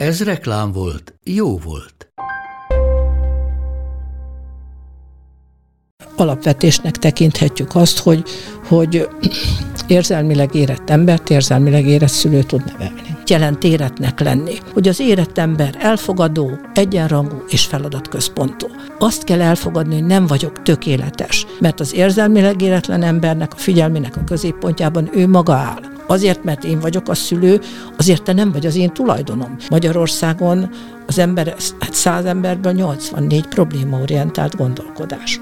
Ez reklám volt, jó volt. Alapvetésnek tekinthetjük azt, hogy, hogy érzelmileg érett embert, érzelmileg érett szülő tud nevelni. Jelent éretnek lenni, hogy az érett ember elfogadó, egyenrangú és feladatközpontú. Azt kell elfogadni, hogy nem vagyok tökéletes, mert az érzelmileg éretlen embernek a figyelmének a középpontjában ő maga áll. Azért, mert én vagyok a szülő, azért te nem vagy az én tulajdonom. Magyarországon az ember, hát száz emberből 84 problémaorientált gondolkodású.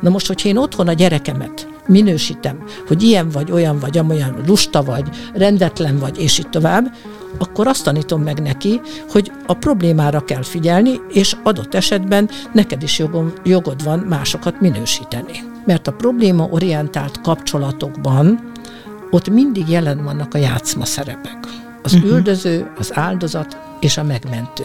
Na most, hogyha én otthon a gyerekemet minősítem, hogy ilyen vagy, olyan vagy, amolyan lusta vagy, rendetlen vagy, és így tovább, akkor azt tanítom meg neki, hogy a problémára kell figyelni, és adott esetben neked is jogom, jogod van másokat minősíteni. Mert a probléma orientált kapcsolatokban ott mindig jelen vannak a játszma szerepek. Az uh-huh. üldöző, az áldozat és a megmentő.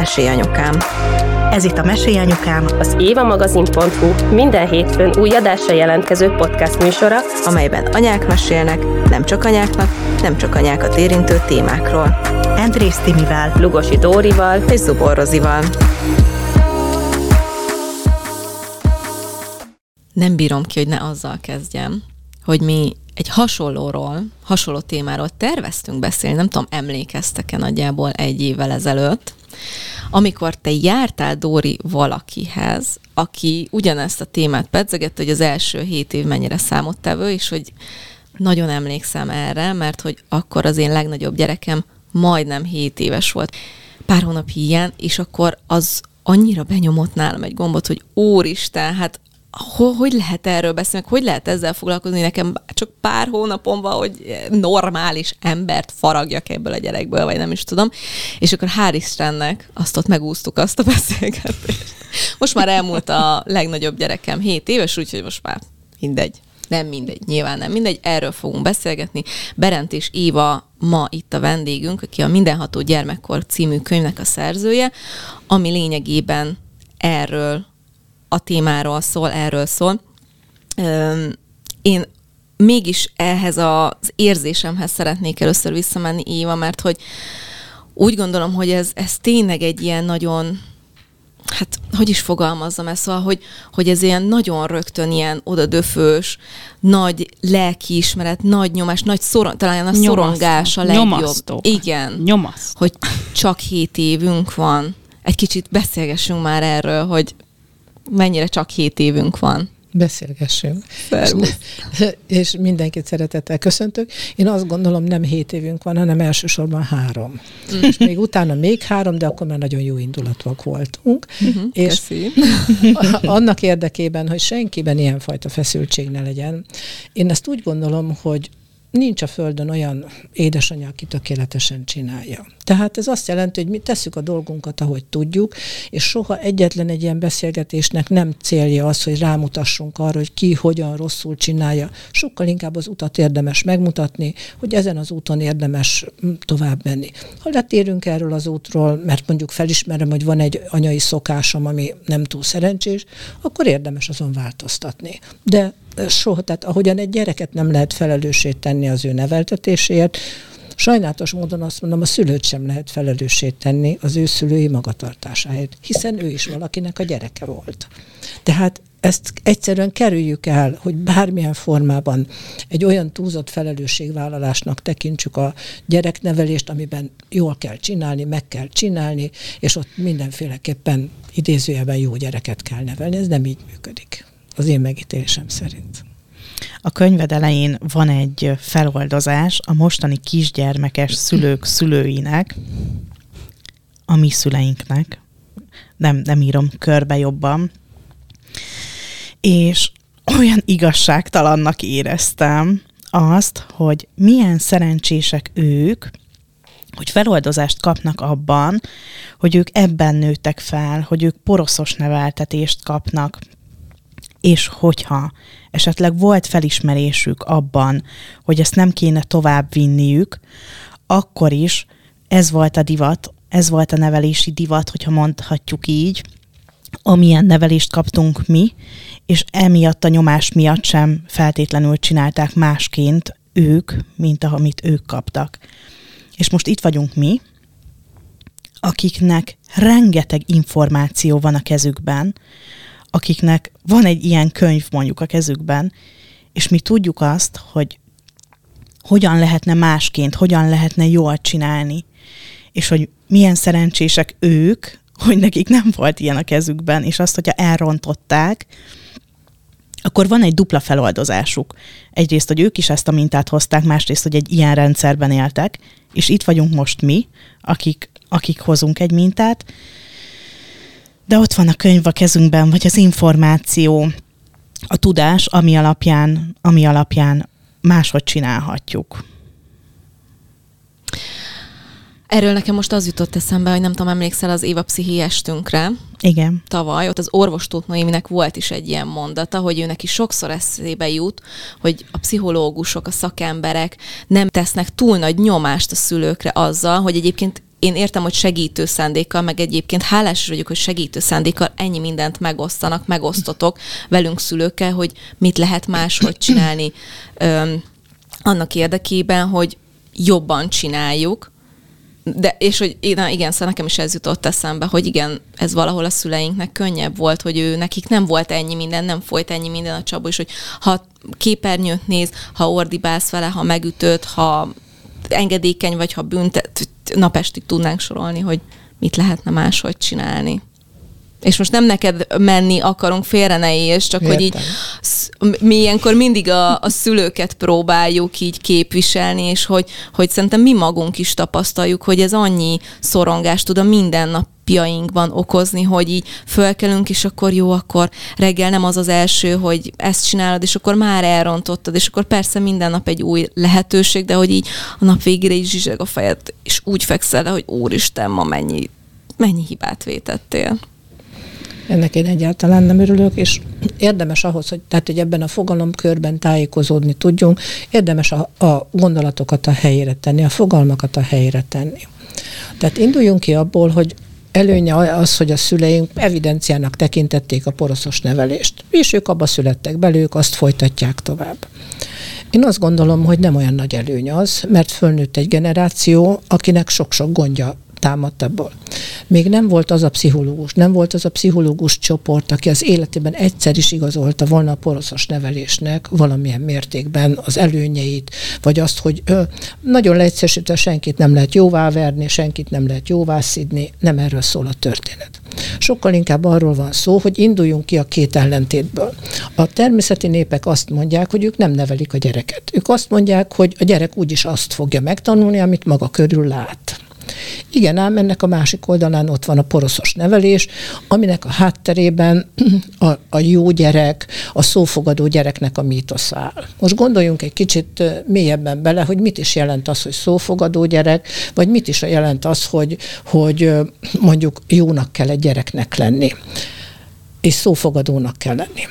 mesélj anyukám. Ez itt a Mesélj Anyukám, az évamagazin.hu minden hétfőn új adásra jelentkező podcast műsora, amelyben anyák mesélnek, nem csak anyáknak, nem csak anyákat érintő témákról. Andrész Timivel, Lugosi Dórival és Zubor Rozival. Nem bírom ki, hogy ne azzal kezdjem, hogy mi egy hasonlóról, hasonló témáról terveztünk beszélni, nem tudom, emlékeztek-e nagyjából egy évvel ezelőtt, amikor te jártál Dóri valakihez, aki ugyanezt a témát pedzegette, hogy az első hét év mennyire számottevő, és hogy nagyon emlékszem erre, mert hogy akkor az én legnagyobb gyerekem majdnem 7 éves volt. Pár hónap hiány, és akkor az annyira benyomott nálam egy gombot, hogy úristen, hát hogy lehet erről beszélni, hogy lehet ezzel foglalkozni, nekem csak pár hónapom van, hogy normális embert faragjak ebből a gyerekből, vagy nem is tudom. És akkor hál' Istennek azt ott megúsztuk azt a beszélgetést. Most már elmúlt a legnagyobb gyerekem 7 éves, úgyhogy most már mindegy. Nem mindegy, nyilván nem mindegy, erről fogunk beszélgetni. Berent és Éva ma itt a vendégünk, aki a Mindenható Gyermekkor című könyvnek a szerzője, ami lényegében erről a témáról szól, erről szól. Én mégis ehhez az érzésemhez szeretnék először visszamenni, Éva, mert hogy úgy gondolom, hogy ez, ez tényleg egy ilyen nagyon, hát hogy is fogalmazzam ezt, szóval, hogy, hogy ez ilyen nagyon rögtön ilyen odadöfős, nagy lelkiismeret, nagy nyomás, nagy szoron, talán a szorongás a legjobb. Nyomasztó. Igen. Nyomasz. Hogy csak hét évünk van. Egy kicsit beszélgessünk már erről, hogy mennyire csak hét évünk van. Beszélgessünk. És, és mindenkit szeretettel köszöntök. Én azt gondolom, nem hét évünk van, hanem elsősorban három. Mm. És még utána még három, de akkor már nagyon jó indulatúak voltunk. Mm-hmm, és annak érdekében, hogy senkiben ilyenfajta feszültség ne legyen, én ezt úgy gondolom, hogy nincs a Földön olyan édesanyja, aki tökéletesen csinálja. Tehát ez azt jelenti, hogy mi tesszük a dolgunkat, ahogy tudjuk, és soha egyetlen egy ilyen beszélgetésnek nem célja az, hogy rámutassunk arra, hogy ki hogyan rosszul csinálja. Sokkal inkább az utat érdemes megmutatni, hogy ezen az úton érdemes tovább menni. Ha letérünk erről az útról, mert mondjuk felismerem, hogy van egy anyai szokásom, ami nem túl szerencsés, akkor érdemes azon változtatni. De soha, tehát ahogyan egy gyereket nem lehet felelőssé tenni az ő neveltetéséért, Sajnálatos módon azt mondom, a szülőt sem lehet felelőssé tenni az ő szülői magatartásáért, hiszen ő is valakinek a gyereke volt. Tehát ezt egyszerűen kerüljük el, hogy bármilyen formában egy olyan túlzott felelősségvállalásnak tekintsük a gyereknevelést, amiben jól kell csinálni, meg kell csinálni, és ott mindenféleképpen idézőjelben jó gyereket kell nevelni. Ez nem így működik, az én megítélésem szerint. A könyved elején van egy feloldozás a mostani kisgyermekes szülők szülőinek, a mi szüleinknek, nem, nem írom körbe jobban, és olyan igazságtalannak éreztem azt, hogy milyen szerencsések ők, hogy feloldozást kapnak abban, hogy ők ebben nőttek fel, hogy ők poroszos neveltetést kapnak, és hogyha esetleg volt felismerésük abban, hogy ezt nem kéne tovább vinniük, akkor is ez volt a divat, ez volt a nevelési divat, hogyha mondhatjuk így, amilyen nevelést kaptunk mi, és emiatt a nyomás miatt sem feltétlenül csinálták másként ők, mint amit ők kaptak. És most itt vagyunk mi, akiknek rengeteg információ van a kezükben, akiknek van egy ilyen könyv mondjuk a kezükben, és mi tudjuk azt, hogy hogyan lehetne másként, hogyan lehetne jól csinálni, és hogy milyen szerencsések ők, hogy nekik nem volt ilyen a kezükben, és azt, hogyha elrontották, akkor van egy dupla feloldozásuk. Egyrészt, hogy ők is ezt a mintát hozták, másrészt, hogy egy ilyen rendszerben éltek, és itt vagyunk most mi, akik, akik hozunk egy mintát, de ott van a könyv a kezünkben, vagy az információ, a tudás, ami alapján, ami alapján máshogy csinálhatjuk. Erről nekem most az jutott eszembe, hogy nem tudom, emlékszel az Éva pszichiestünkre. Igen. Tavaly, ott az orvostót Noéminek volt is egy ilyen mondata, hogy ő neki sokszor eszébe jut, hogy a pszichológusok, a szakemberek nem tesznek túl nagy nyomást a szülőkre azzal, hogy egyébként én értem, hogy segítő szándékkal, meg egyébként hálás vagyok, hogy segítő szándékkal ennyi mindent megosztanak, megosztotok velünk szülőkkel, hogy mit lehet máshogy csinálni öm, annak érdekében, hogy jobban csináljuk, de, és hogy na igen, szóval nekem is ez jutott eszembe, hogy igen, ez valahol a szüleinknek könnyebb volt, hogy ő nekik nem volt ennyi minden, nem folyt ennyi minden a csapó, és hogy ha képernyőt néz, ha ordibálsz vele, ha megütöd, ha engedékeny vagy, ha büntet, napestig tudnánk sorolni, hogy mit lehetne máshogy csinálni. És most nem neked menni akarunk, félre ne és csak Értem. hogy így mi ilyenkor mindig a, a szülőket próbáljuk így képviselni, és hogy, hogy szerintem mi magunk is tapasztaljuk, hogy ez annyi szorongást tud a mindennapjainkban okozni, hogy így fölkelünk, és akkor jó, akkor reggel nem az az első, hogy ezt csinálod, és akkor már elrontottad, és akkor persze minden nap egy új lehetőség, de hogy így a nap végére is zsizseg a fejed, és úgy fekszel le, hogy úristen, ma mennyi, mennyi hibát vétettél. Ennek én egyáltalán nem örülök, és érdemes ahhoz, hogy, tehát, hogy ebben a fogalomkörben tájékozódni tudjunk, érdemes a, a gondolatokat a helyére tenni, a fogalmakat a helyére tenni. Tehát induljunk ki abból, hogy előnye az, hogy a szüleink evidenciának tekintették a poroszos nevelést, és ők abba születtek belőle, ők azt folytatják tovább. Én azt gondolom, hogy nem olyan nagy előny az, mert fölnőtt egy generáció, akinek sok-sok gondja támadt ebből. Még nem volt az a pszichológus, nem volt az a pszichológus csoport, aki az életében egyszer is igazolta volna a poroszos nevelésnek valamilyen mértékben az előnyeit, vagy azt, hogy ö, nagyon leegyszerűsítve senkit nem lehet jóvá verni, senkit nem lehet jóvá szidni, nem erről szól a történet. Sokkal inkább arról van szó, hogy induljunk ki a két ellentétből. A természeti népek azt mondják, hogy ők nem nevelik a gyereket. Ők azt mondják, hogy a gyerek úgyis azt fogja megtanulni, amit maga körül lát. Igen, ám ennek a másik oldalán ott van a poroszos nevelés, aminek a hátterében a, a jó gyerek, a szófogadó gyereknek a mítosz áll. Most gondoljunk egy kicsit mélyebben bele, hogy mit is jelent az, hogy szófogadó gyerek, vagy mit is jelent az, hogy, hogy mondjuk jónak kell egy gyereknek lenni és szófogadónak kell lenni.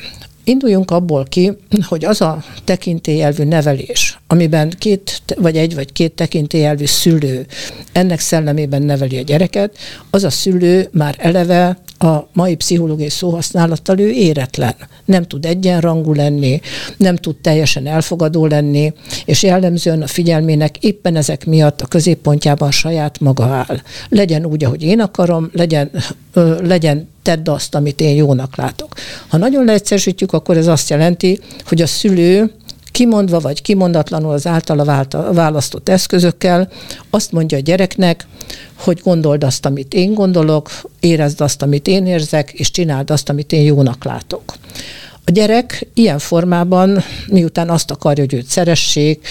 Induljunk abból ki, hogy az a tekintélyelvű nevelés, amiben két vagy egy vagy két tekintélyelvű szülő ennek szellemében neveli a gyereket, az a szülő már eleve a mai pszichológiai szóhasználattal ő éretlen. Nem tud egyenrangú lenni, nem tud teljesen elfogadó lenni, és jellemzően a figyelmének éppen ezek miatt a középpontjában saját maga áll. Legyen úgy, ahogy én akarom, legyen, ö, legyen tedd azt, amit én jónak látok. Ha nagyon leegyszerűsítjük, akkor ez azt jelenti, hogy a szülő kimondva vagy kimondatlanul az általa választott eszközökkel azt mondja a gyereknek, hogy gondold azt, amit én gondolok, érezd azt, amit én érzek, és csináld azt, amit én jónak látok. A gyerek ilyen formában, miután azt akarja, hogy őt szeressék,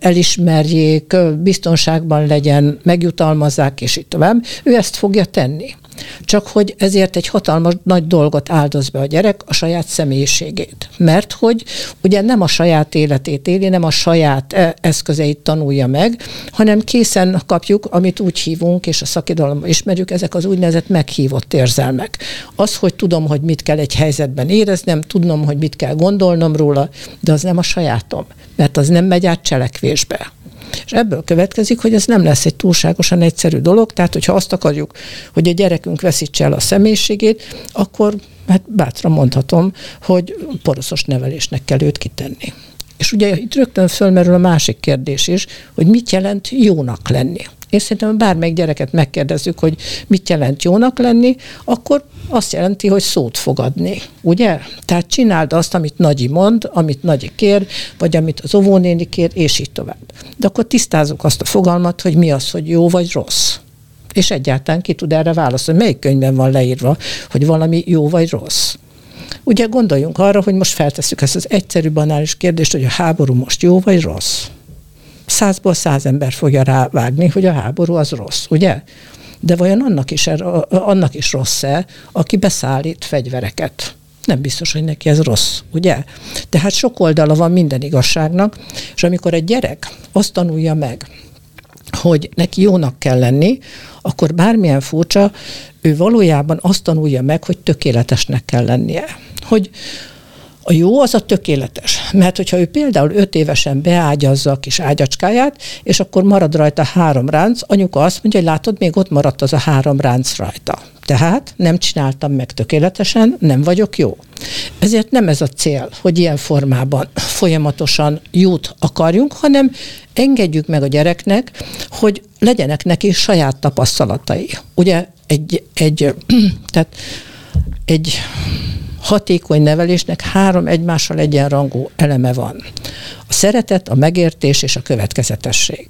elismerjék, biztonságban legyen, megjutalmazzák, és így tovább, ő ezt fogja tenni. Csak hogy ezért egy hatalmas nagy dolgot áldoz be a gyerek, a saját személyiségét. Mert hogy ugye nem a saját életét éli, nem a saját e, eszközeit tanulja meg, hanem készen kapjuk, amit úgy hívunk, és a szakirodalomban ismerjük, ezek az úgynevezett meghívott érzelmek. Az, hogy tudom, hogy mit kell egy helyzetben éreznem, tudnom, hogy mit kell gondolnom róla, de az nem a sajátom, mert az nem megy át cselekvésbe. És ebből következik, hogy ez nem lesz egy túlságosan egyszerű dolog, tehát hogyha azt akarjuk, hogy a gyerekünk veszítse el a személyiségét, akkor hát bátran mondhatom, hogy poroszos nevelésnek kell őt kitenni. És ugye itt rögtön fölmerül a másik kérdés is, hogy mit jelent jónak lenni. Én szerintem, bármelyik gyereket megkérdezzük, hogy mit jelent jónak lenni, akkor azt jelenti, hogy szót fogadni, ugye? Tehát csináld azt, amit Nagyi mond, amit Nagyi kér, vagy amit az óvónéni kér, és így tovább. De akkor tisztázunk azt a fogalmat, hogy mi az, hogy jó vagy rossz. És egyáltalán ki tud erre válaszolni. Melyik könyvben van leírva, hogy valami jó vagy rossz? Ugye gondoljunk arra, hogy most feltesszük ezt az egyszerű banális kérdést, hogy a háború most jó vagy rossz százból száz ember fogja rávágni, hogy a háború az rossz, ugye? De vajon annak is, annak is rossz-e, aki beszállít fegyvereket? Nem biztos, hogy neki ez rossz, ugye? Tehát sok oldala van minden igazságnak, és amikor egy gyerek azt tanulja meg, hogy neki jónak kell lenni, akkor bármilyen furcsa, ő valójában azt tanulja meg, hogy tökéletesnek kell lennie. Hogy a jó az a tökéletes. Mert hogyha ő például öt évesen beágyazza a kis ágyacskáját, és akkor marad rajta három ránc, anyuka azt mondja, hogy látod, még ott maradt az a három ránc rajta. Tehát nem csináltam meg tökéletesen, nem vagyok jó. Ezért nem ez a cél, hogy ilyen formában folyamatosan jót akarjunk, hanem engedjük meg a gyereknek, hogy legyenek neki saját tapasztalatai. Ugye egy, egy tehát egy hatékony nevelésnek három egymással egyenrangú eleme van. A szeretet, a megértés és a következetesség.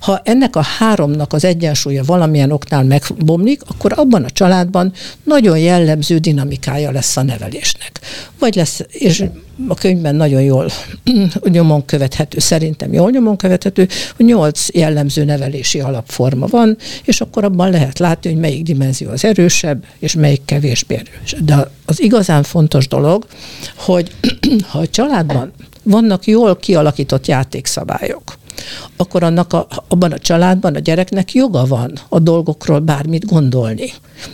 Ha ennek a háromnak az egyensúlya valamilyen oknál megbomlik, akkor abban a családban nagyon jellemző dinamikája lesz a nevelésnek. Vagy lesz, és a könyvben nagyon jól nyomon követhető, szerintem jól nyomon követhető, hogy nyolc jellemző nevelési alapforma van, és akkor abban lehet látni, hogy melyik dimenzió az erősebb, és melyik kevésbé erős. De az igazán fontos dolog, hogy ha a családban vannak jól kialakított játékszabályok, akkor annak a, abban a családban a gyereknek joga van a dolgokról bármit gondolni.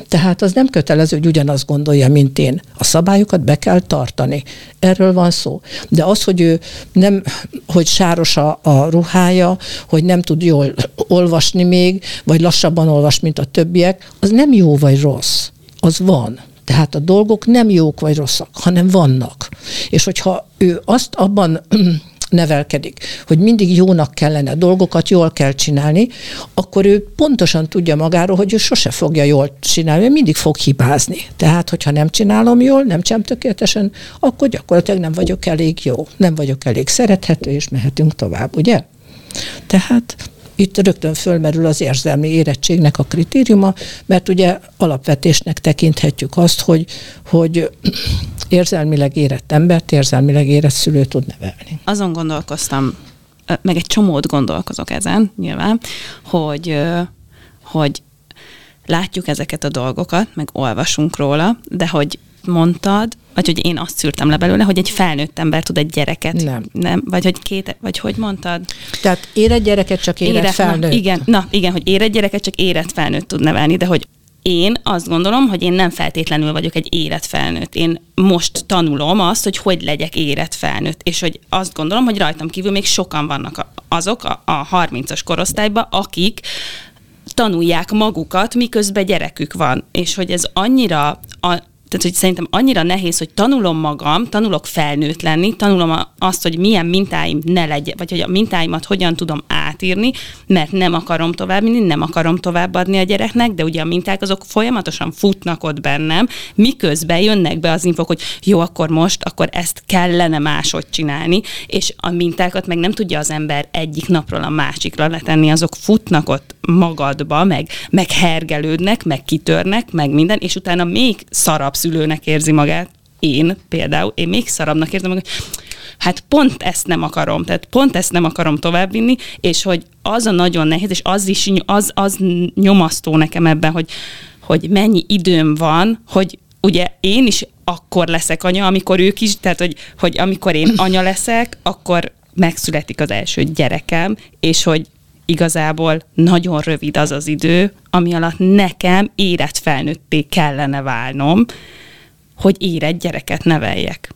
Tehát az nem kötelező, hogy ugyanazt gondolja, mint én. A szabályokat be kell tartani. Erről van szó. De az, hogy ő nem, hogy sáros a, a ruhája, hogy nem tud jól olvasni még, vagy lassabban olvas, mint a többiek, az nem jó vagy rossz. Az van. Tehát a dolgok nem jók vagy rosszak, hanem vannak. És hogyha ő azt abban nevelkedik, hogy mindig jónak kellene, dolgokat jól kell csinálni, akkor ő pontosan tudja magáról, hogy ő sose fogja jól csinálni, mindig fog hibázni. Tehát, hogyha nem csinálom jól, nem csinálom tökéletesen, akkor gyakorlatilag nem vagyok elég jó, nem vagyok elég szerethető, és mehetünk tovább, ugye? Tehát itt rögtön fölmerül az érzelmi érettségnek a kritériuma, mert ugye alapvetésnek tekinthetjük azt, hogy, hogy érzelmileg érett embert, érzelmileg érett szülő tud nevelni. Azon gondolkoztam, meg egy csomót gondolkozok ezen nyilván, hogy, hogy látjuk ezeket a dolgokat, meg olvasunk róla, de hogy mondtad, vagy hogy én azt szűrtem le belőle, hogy egy felnőtt ember tud egy gyereket. Nem. nem vagy hogy két, vagy hogy mondtad? Tehát érett gyereket csak érett, érett felnőtt. Na, igen, na igen, hogy érett gyereket csak érett felnőtt tud nevelni, de hogy én azt gondolom, hogy én nem feltétlenül vagyok egy érett felnőtt. Én most tanulom azt, hogy hogy legyek érett felnőtt, és hogy azt gondolom, hogy rajtam kívül még sokan vannak azok a, a 30-as korosztályban, akik tanulják magukat, miközben gyerekük van. És hogy ez annyira a, tehát, hogy szerintem annyira nehéz, hogy tanulom magam, tanulok felnőtt lenni, tanulom azt, hogy milyen mintáim ne legyen, vagy hogy a mintáimat hogyan tudom átírni, mert nem akarom továbbvinni, nem akarom továbbadni a gyereknek, de ugye a minták azok folyamatosan futnak ott bennem, miközben jönnek be az infok, hogy jó, akkor most, akkor ezt kellene máshogy csinálni, és a mintákat meg nem tudja az ember egyik napról a másikra letenni, azok futnak ott magadba, meg, meg hergelődnek, meg kitörnek, meg minden, és utána még szarabb szülőnek érzi magát, én például, én még szarabbnak érzem magam, hát pont ezt nem akarom, tehát pont ezt nem akarom továbbvinni, és hogy az a nagyon nehéz, és az is az, az nyomasztó nekem ebben, hogy, hogy mennyi időm van, hogy ugye én is akkor leszek anya, amikor ők is, tehát hogy, hogy amikor én anya leszek, akkor megszületik az első gyerekem, és hogy igazából nagyon rövid az az idő, ami alatt nekem érett felnőtté kellene válnom, hogy érett gyereket neveljek.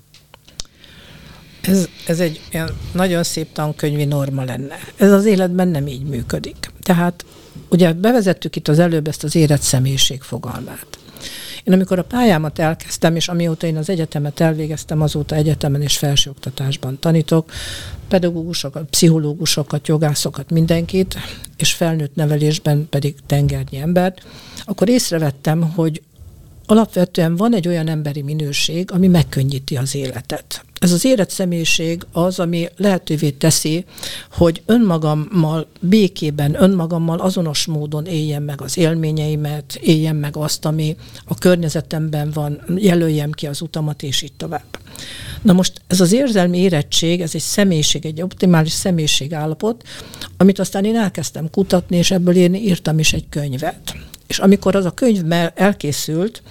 Ez, ez egy ilyen nagyon szép tankönyvi norma lenne. Ez az életben nem így működik. Tehát ugye bevezettük itt az előbb ezt az érett személyiség fogalmát. Én amikor a pályámat elkezdtem, és amióta én az egyetemet elvégeztem, azóta egyetemen és felsőoktatásban tanítok, pedagógusokat, pszichológusokat, jogászokat, mindenkit, és felnőtt nevelésben pedig tengernyi embert, akkor észrevettem, hogy alapvetően van egy olyan emberi minőség, ami megkönnyíti az életet. Ez az személyiség az, ami lehetővé teszi, hogy önmagammal békében, önmagammal azonos módon éljem meg az élményeimet, éljem meg azt, ami a környezetemben van, jelöljem ki az utamat, és így tovább. Na most ez az érzelmi érettség, ez egy személyiség, egy optimális személyiség állapot, amit aztán én elkezdtem kutatni, és ebből én írtam is egy könyvet. És amikor az a könyv elkészült,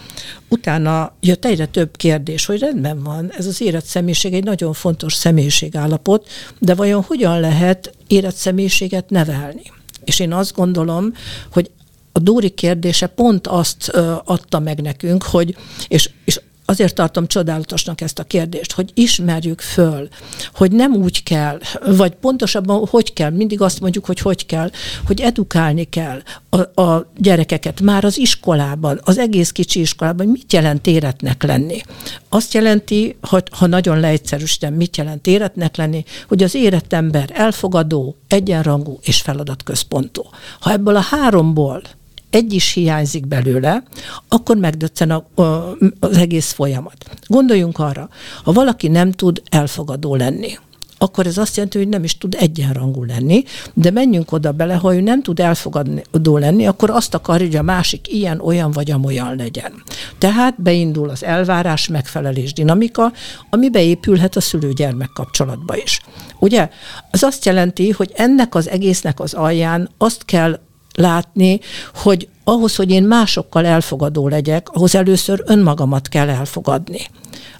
utána jött egyre több kérdés, hogy rendben van, ez az érett személyiség egy nagyon fontos személyiségállapot, de vajon hogyan lehet érett személyiséget nevelni? És én azt gondolom, hogy a Dóri kérdése pont azt adta meg nekünk, hogy, és, és azért tartom csodálatosnak ezt a kérdést, hogy ismerjük föl, hogy nem úgy kell, vagy pontosabban hogy kell, mindig azt mondjuk, hogy hogy kell, hogy edukálni kell a, a gyerekeket már az iskolában, az egész kicsi iskolában, mit jelent éretnek lenni. Azt jelenti, hogy ha nagyon leegyszerűsítem, mit jelent éretnek lenni, hogy az érett ember elfogadó, egyenrangú és feladatközpontú. Ha ebből a háromból egy is hiányzik belőle, akkor megdöccen a, a, az egész folyamat. Gondoljunk arra, ha valaki nem tud elfogadó lenni, akkor ez azt jelenti, hogy nem is tud egyenrangú lenni, de menjünk oda bele, ha ő nem tud elfogadó lenni, akkor azt akar, hogy a másik ilyen, olyan vagy amolyan legyen. Tehát beindul az elvárás, megfelelés dinamika, ami beépülhet a szülő-gyermek kapcsolatba is. Ugye? Az azt jelenti, hogy ennek az egésznek az alján azt kell látni, hogy ahhoz, hogy én másokkal elfogadó legyek, ahhoz először önmagamat kell elfogadni.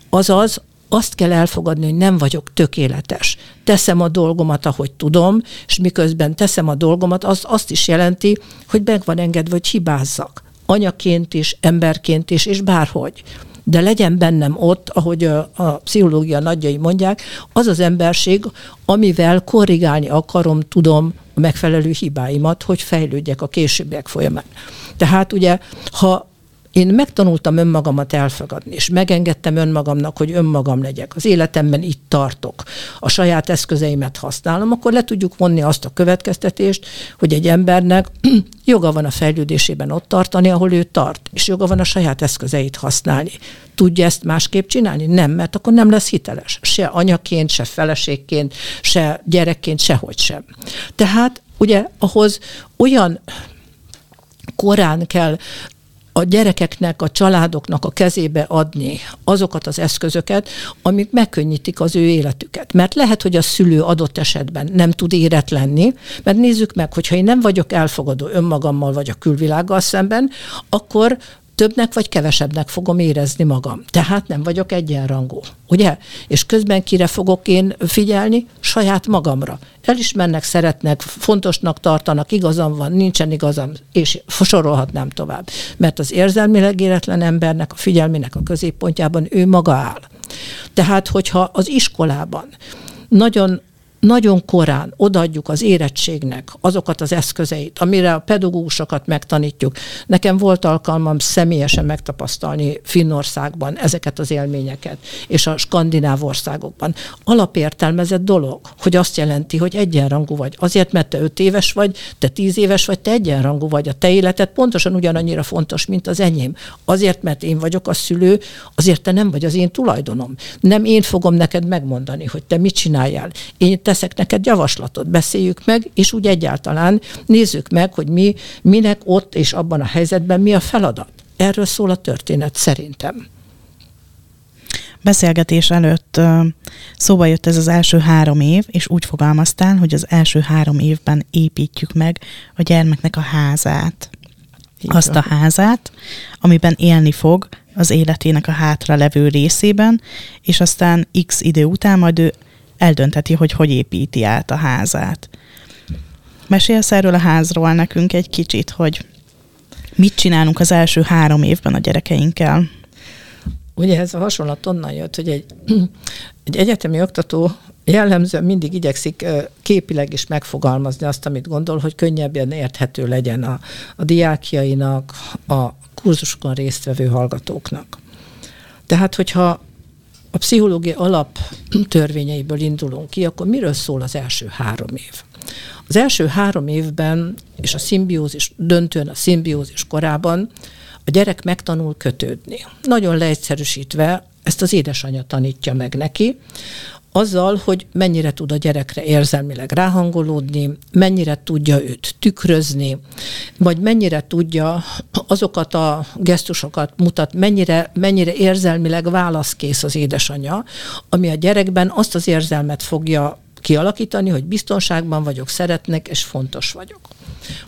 Azaz, azt kell elfogadni, hogy nem vagyok tökéletes. Teszem a dolgomat, ahogy tudom, és miközben teszem a dolgomat, az azt is jelenti, hogy meg van engedve, hogy hibázzak. Anyaként is, emberként is, és bárhogy de legyen bennem ott, ahogy a, a pszichológia nagyjai mondják, az az emberség, amivel korrigálni akarom, tudom a megfelelő hibáimat, hogy fejlődjek a későbbiek folyamán. Tehát ugye, ha én megtanultam önmagamat elfogadni, és megengedtem önmagamnak, hogy önmagam legyek. Az életemben itt tartok. A saját eszközeimet használom, akkor le tudjuk vonni azt a következtetést, hogy egy embernek joga van a fejlődésében ott tartani, ahol ő tart, és joga van a saját eszközeit használni. Tudja ezt másképp csinálni? Nem, mert akkor nem lesz hiteles. Se anyaként, se feleségként, se gyerekként, sehogy sem. Tehát ugye ahhoz olyan korán kell a gyerekeknek, a családoknak a kezébe adni azokat az eszközöket, amik megkönnyítik az ő életüket. Mert lehet, hogy a szülő adott esetben nem tud érett lenni, mert nézzük meg, hogyha én nem vagyok elfogadó önmagammal vagy a külvilággal szemben, akkor többnek vagy kevesebbnek fogom érezni magam. Tehát nem vagyok egyenrangú, ugye? És közben kire fogok én figyelni? Saját magamra. Elismernek, szeretnek, fontosnak tartanak, igazam van, nincsen igazam, és sorolhatnám tovább. Mert az érzelmileg éretlen embernek, a figyelmének a középpontjában ő maga áll. Tehát, hogyha az iskolában nagyon nagyon korán odaadjuk az érettségnek azokat az eszközeit, amire a pedagógusokat megtanítjuk. Nekem volt alkalmam személyesen megtapasztalni Finnországban ezeket az élményeket, és a skandináv országokban. Alapértelmezett dolog, hogy azt jelenti, hogy egyenrangú vagy. Azért, mert te öt éves vagy, te tíz éves vagy, te egyenrangú vagy. A te életed pontosan ugyanannyira fontos, mint az enyém. Azért, mert én vagyok a szülő, azért te nem vagy az én tulajdonom. Nem én fogom neked megmondani, hogy te mit csináljál. Én teszek neked javaslatot, beszéljük meg, és úgy egyáltalán nézzük meg, hogy mi, minek ott és abban a helyzetben mi a feladat. Erről szól a történet szerintem. Beszélgetés előtt szóba jött ez az első három év, és úgy fogalmaztál, hogy az első három évben építjük meg a gyermeknek a házát. Így azt a házát, amiben élni fog az életének a hátra levő részében, és aztán x idő után majd ő eldönteti, hogy hogy építi át a házát. Mesélsz erről a házról nekünk egy kicsit, hogy mit csinálunk az első három évben a gyerekeinkkel? Ugye ez a hasonlat onnan jött, hogy egy, egy egyetemi oktató jellemzően mindig igyekszik képileg is megfogalmazni azt, amit gondol, hogy könnyebben érthető legyen a, a diákjainak, a kurzusokon résztvevő hallgatóknak. Tehát, hogyha a pszichológia alap törvényeiből indulunk ki, akkor miről szól az első három év? Az első három évben, és a szimbiózis, döntően a szimbiózis korában a gyerek megtanul kötődni. Nagyon leegyszerűsítve ezt az édesanyja tanítja meg neki, azzal, hogy mennyire tud a gyerekre érzelmileg ráhangolódni, mennyire tudja őt tükrözni, vagy mennyire tudja azokat a gesztusokat mutat, mennyire, mennyire érzelmileg válaszkész az édesanyja, ami a gyerekben azt az érzelmet fogja kialakítani, hogy biztonságban vagyok, szeretnek, és fontos vagyok.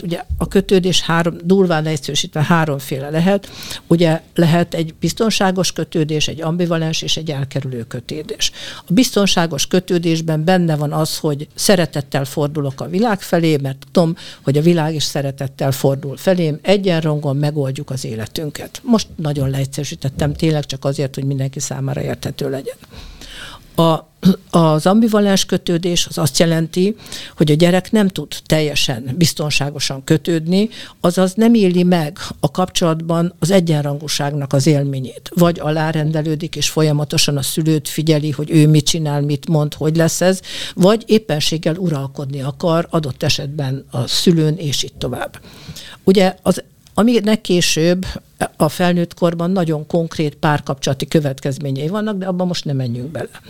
Ugye a kötődés három, durván egyszerűsítve háromféle lehet. Ugye lehet egy biztonságos kötődés, egy ambivalens és egy elkerülő kötődés. A biztonságos kötődésben benne van az, hogy szeretettel fordulok a világ felé, mert tudom, hogy a világ is szeretettel fordul felém, egyenrongon megoldjuk az életünket. Most nagyon leegyszerűsítettem tényleg csak azért, hogy mindenki számára érthető legyen. A, az ambivalens kötődés az azt jelenti, hogy a gyerek nem tud teljesen biztonságosan kötődni, azaz nem éli meg a kapcsolatban az egyenrangúságnak az élményét. Vagy alárendelődik, és folyamatosan a szülőt figyeli, hogy ő mit csinál, mit mond, hogy lesz ez, vagy éppenséggel uralkodni akar, adott esetben a szülőn, és így tovább. Ugye az aminek később a felnőtt korban nagyon konkrét párkapcsolati következményei vannak, de abban most nem menjünk bele.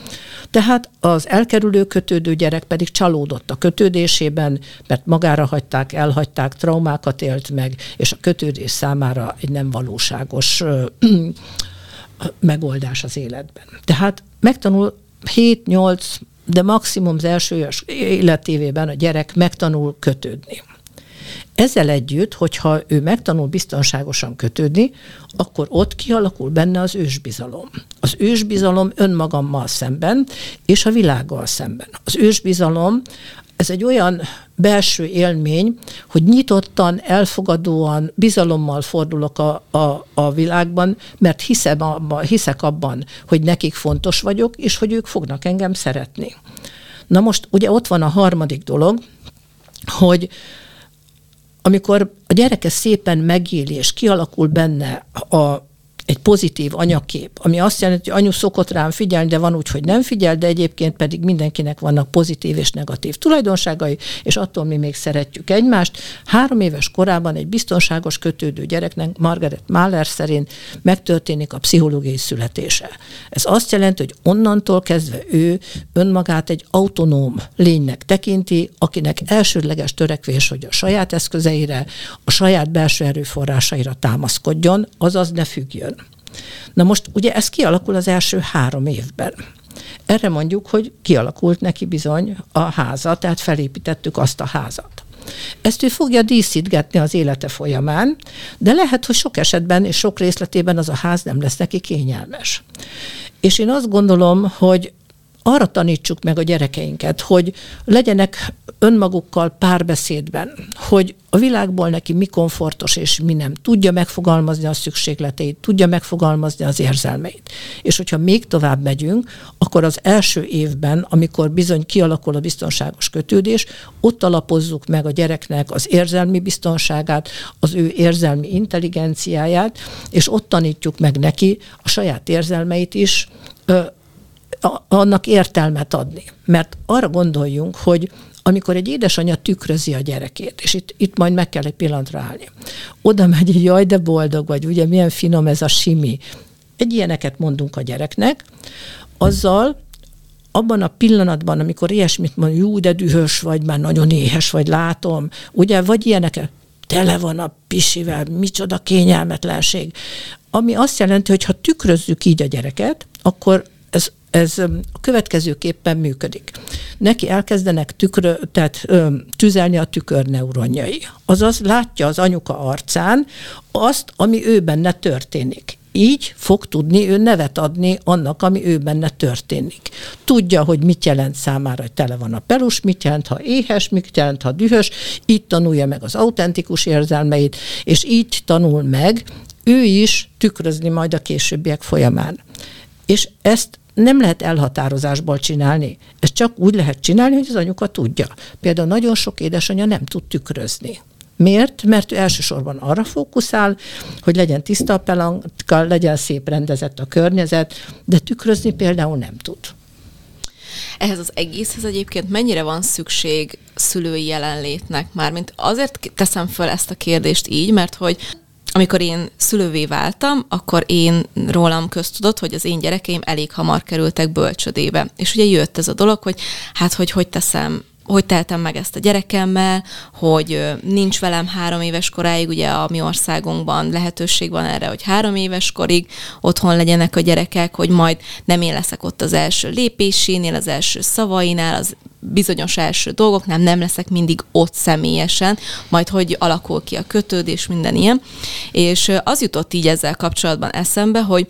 Tehát az elkerülő kötődő gyerek pedig csalódott a kötődésében, mert magára hagyták, elhagyták, traumákat élt meg, és a kötődés számára egy nem valóságos megoldás az életben. Tehát megtanul 7-8, de maximum az első életévében a gyerek megtanul kötődni. Ezzel együtt, hogyha ő megtanul biztonságosan kötődni, akkor ott kialakul benne az ősbizalom. Az ősbizalom önmagammal szemben, és a világgal szemben. Az ősbizalom ez egy olyan belső élmény, hogy nyitottan, elfogadóan, bizalommal fordulok a, a, a világban, mert hiszem abban, hiszek abban, hogy nekik fontos vagyok, és hogy ők fognak engem szeretni. Na most ugye ott van a harmadik dolog, hogy amikor a gyereke szépen megéli, és kialakul benne a, egy pozitív anyakép, ami azt jelenti, hogy anyu szokott rám figyelni, de van úgy, hogy nem figyel, de egyébként pedig mindenkinek vannak pozitív és negatív tulajdonságai, és attól mi még szeretjük egymást. Három éves korában egy biztonságos kötődő gyereknek Margaret Mahler szerint megtörténik a pszichológiai születése. Ez azt jelenti, hogy onnantól kezdve ő önmagát egy autonóm lénynek tekinti, akinek elsődleges törekvés, hogy a saját eszközeire, a saját belső erőforrásaira támaszkodjon, azaz ne függjön. Na most ugye ez kialakul az első három évben. Erre mondjuk, hogy kialakult neki bizony a háza, tehát felépítettük azt a házat. Ezt ő fogja díszítgetni az élete folyamán, de lehet, hogy sok esetben és sok részletében az a ház nem lesz neki kényelmes. És én azt gondolom, hogy arra tanítsuk meg a gyerekeinket, hogy legyenek önmagukkal párbeszédben, hogy a világból neki mi komfortos és mi nem. Tudja megfogalmazni a szükségleteit, tudja megfogalmazni az érzelmeit. És hogyha még tovább megyünk, akkor az első évben, amikor bizony kialakul a biztonságos kötődés, ott alapozzuk meg a gyereknek az érzelmi biztonságát, az ő érzelmi intelligenciáját, és ott tanítjuk meg neki a saját érzelmeit is, annak értelmet adni. Mert arra gondoljunk, hogy amikor egy édesanyja tükrözi a gyerekét, és itt, itt majd meg kell egy pillanatra állni, oda megy, hogy jaj, de boldog vagy, ugye milyen finom ez a simi. Egy ilyeneket mondunk a gyereknek, azzal abban a pillanatban, amikor ilyesmit mond, jó, de dühös vagy, már nagyon éhes vagy, látom, ugye, vagy ilyeneket, tele van a pisivel, micsoda kényelmetlenség. Ami azt jelenti, hogy ha tükrözzük így a gyereket, akkor ez ez következőképpen működik. Neki elkezdenek tükrö, tehát tüzelni a tükörneuronjai. Azaz látja az anyuka arcán azt, ami ő benne történik. Így fog tudni ő nevet adni annak, ami ő benne történik. Tudja, hogy mit jelent számára, hogy tele van a pelus, mit jelent, ha éhes, mit jelent, ha dühös, így tanulja meg az autentikus érzelmeit, és így tanul meg ő is tükrözni majd a későbbiek folyamán. És ezt nem lehet elhatározásból csinálni. Ezt csak úgy lehet csinálni, hogy az anyuka tudja. Például nagyon sok édesanyja nem tud tükrözni. Miért? Mert ő elsősorban arra fókuszál, hogy legyen tiszta a pelanka, legyen szép rendezett a környezet, de tükrözni például nem tud. Ehhez az egészhez egyébként mennyire van szükség szülői jelenlétnek? Mármint azért teszem föl ezt a kérdést így, mert hogy amikor én szülővé váltam, akkor én rólam köztudott, hogy az én gyerekeim elég hamar kerültek bölcsödébe. És ugye jött ez a dolog, hogy hát, hogy hogy teszem hogy teltem meg ezt a gyerekemmel, hogy nincs velem három éves koráig, ugye a mi országunkban lehetőség van erre, hogy három éves korig otthon legyenek a gyerekek, hogy majd nem én leszek ott az első lépésénél, az első szavainál, az bizonyos első dolgoknál, nem leszek mindig ott személyesen, majd hogy alakul ki a kötődés, minden ilyen. És az jutott így ezzel kapcsolatban eszembe, hogy